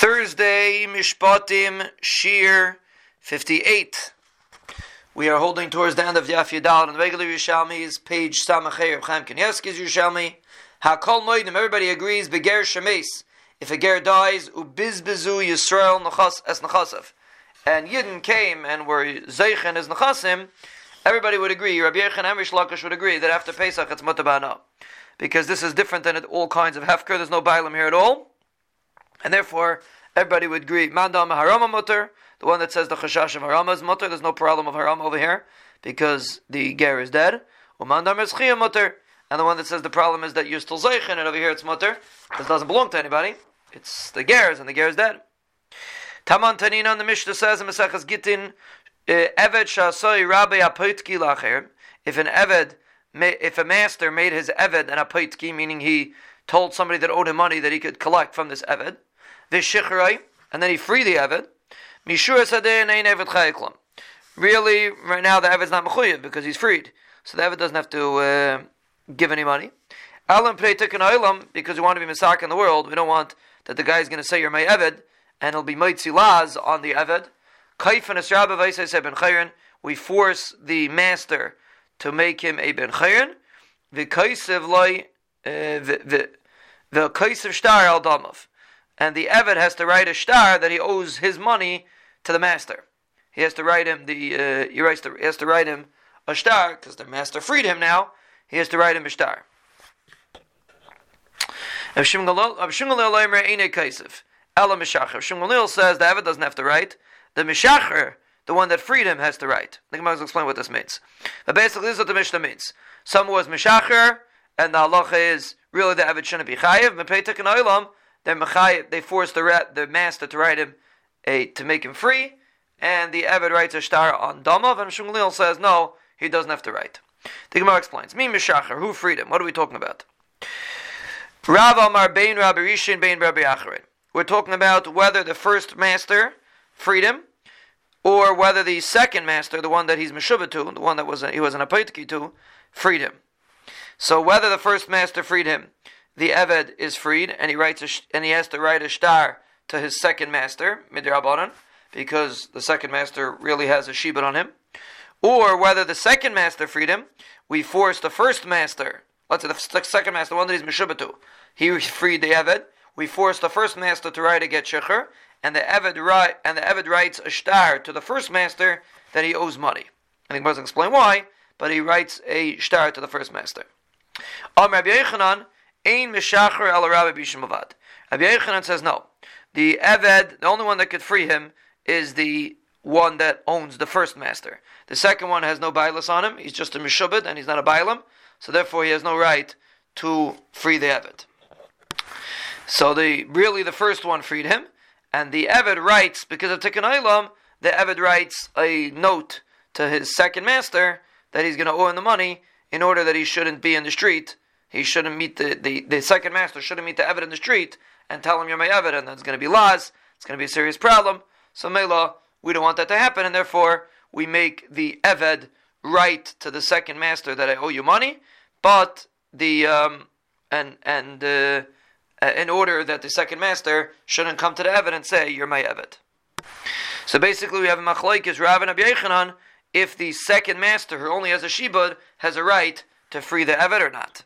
Thursday, Mishpatim, Shiur 58. We are holding towards the end of Yaf Yadal, and regular Yerushalmi is page Samachay of Chaim Kanievsky's Yerushalmi. Hakol Moedim, everybody agrees, Beger Shemes. If a ger dies, Ubizbezu Yisrael Nachas Es Nachasav. And Yidden came and were Zeichen as Nachasim, everybody would agree, Rabbi Yechon and Reish Lakish would agree that after Pesach it's Mutabana. Because this is different than all kinds of Hefker, there's no Bailam here at all. And therefore, everybody would agree, Mandam Harama Mutter, the one that says the Chashash of Harama is Mutter, there's no problem of Harama over here, because the Ger is dead. Umandam is Mutter, and the one that says the problem is that you're still Zeichen, and over here it's Mutter, this doesn't belong to anybody. It's the Ger's, and the Ger is dead. Taman Tanina, the Mishnah says in Mesechas Gittin, eh, Eved Shasoi Rabbi Apoitki Lacher, if an Eved, if a master made his Eved an Apoitki, meaning he told somebody that owed him money that he could collect from this Eved, Vishichrei, and then he freed the Eved. Mishur Sadeh Eved Chayiklam. Really, right now the Eved's not Mechuyev because he's freed. So the Eved doesn't have to uh, give any money. Alam Pnei Tikkun Olam, because we want to be Masak in the world, we don't want that the guy is going to say you're my Eved, and he'll be Moitzi Laz on the Eved. Kaifan Esrabba Vaisai Ben we force the master to make him a Ben Chayrin. V'kaisev loy, uh, v'kaisev shtar al damov and the Eved has to write a shtar that he owes his money to the master. He has to write him the uh, he, writes to, he has to write him a shtar because the master freed him now. He has to write him a shtar. If Shimgalil says the Eved doesn't have to write. The Mishacher, the one that freed him, has to write. The Gemara will explain what this means. But basically, this is what the Mishnah means. Someone was Mishacher, and the halacha is really the Eved shouldn't be chayiv. They're they force the the master to write him a to make him free, and the Eved writes a shtar on Damav, and Shmuel says no, he doesn't have to write. The Gemara explains: Me Mishacher, who freed him? What are we talking about? Rav Amar Bein Rabbi Rishon Bein Rabbi Acharon. We're talking about whether the first master freed him, or whether the second master, the one that he's Meshubah to, the one that was a, he was an Apoitki to, freed him. So whether the first master freed him the Eved is freed, and he writes a, and he has to write a shtar to his second master, Midrabanan, because the second master really has a shibud on him. Or whether the second master freed him, we force the first master, let's say the second master, the one that he's Meshubatu, he freed the Eved, we force the first master to write a get shecher, and the Eved write, and the Eved writes a shtar to the first master that he owes money. And he doesn't explain why, but he writes a shtar to the first master. Am Rabbi Yechanan, Ein mishacher el Rabbi Bishimavad. Rabbi Yechanan says no. The Eved, the only one that could free him, is the one that owns the first master. The second one has no bailas on him. He's just a mishubad and he's not a bailam. So therefore he has no right to free the Eved. So the really the first one freed him, and the Eved writes because of Tikkun Olam, the Eved writes a note to his second master that he's going to owe him the money in order that he shouldn't be in the street he shouldn't meet the, the, the second master shouldn't meet the Eved in the street and tell him you're my Eved, and then it's going to be laws. It's going to be a serious problem. So Mela, we don't want that to happen, and therefore we make the Eved write to the second master that I owe you money, but the um, and and uh, in order that the second master shouldn't come to the Eved and say you're my Eved. So basically, we have a machlokes Rav and Abyechanan if the second master who only has a shibud has a right to free the Eved or not.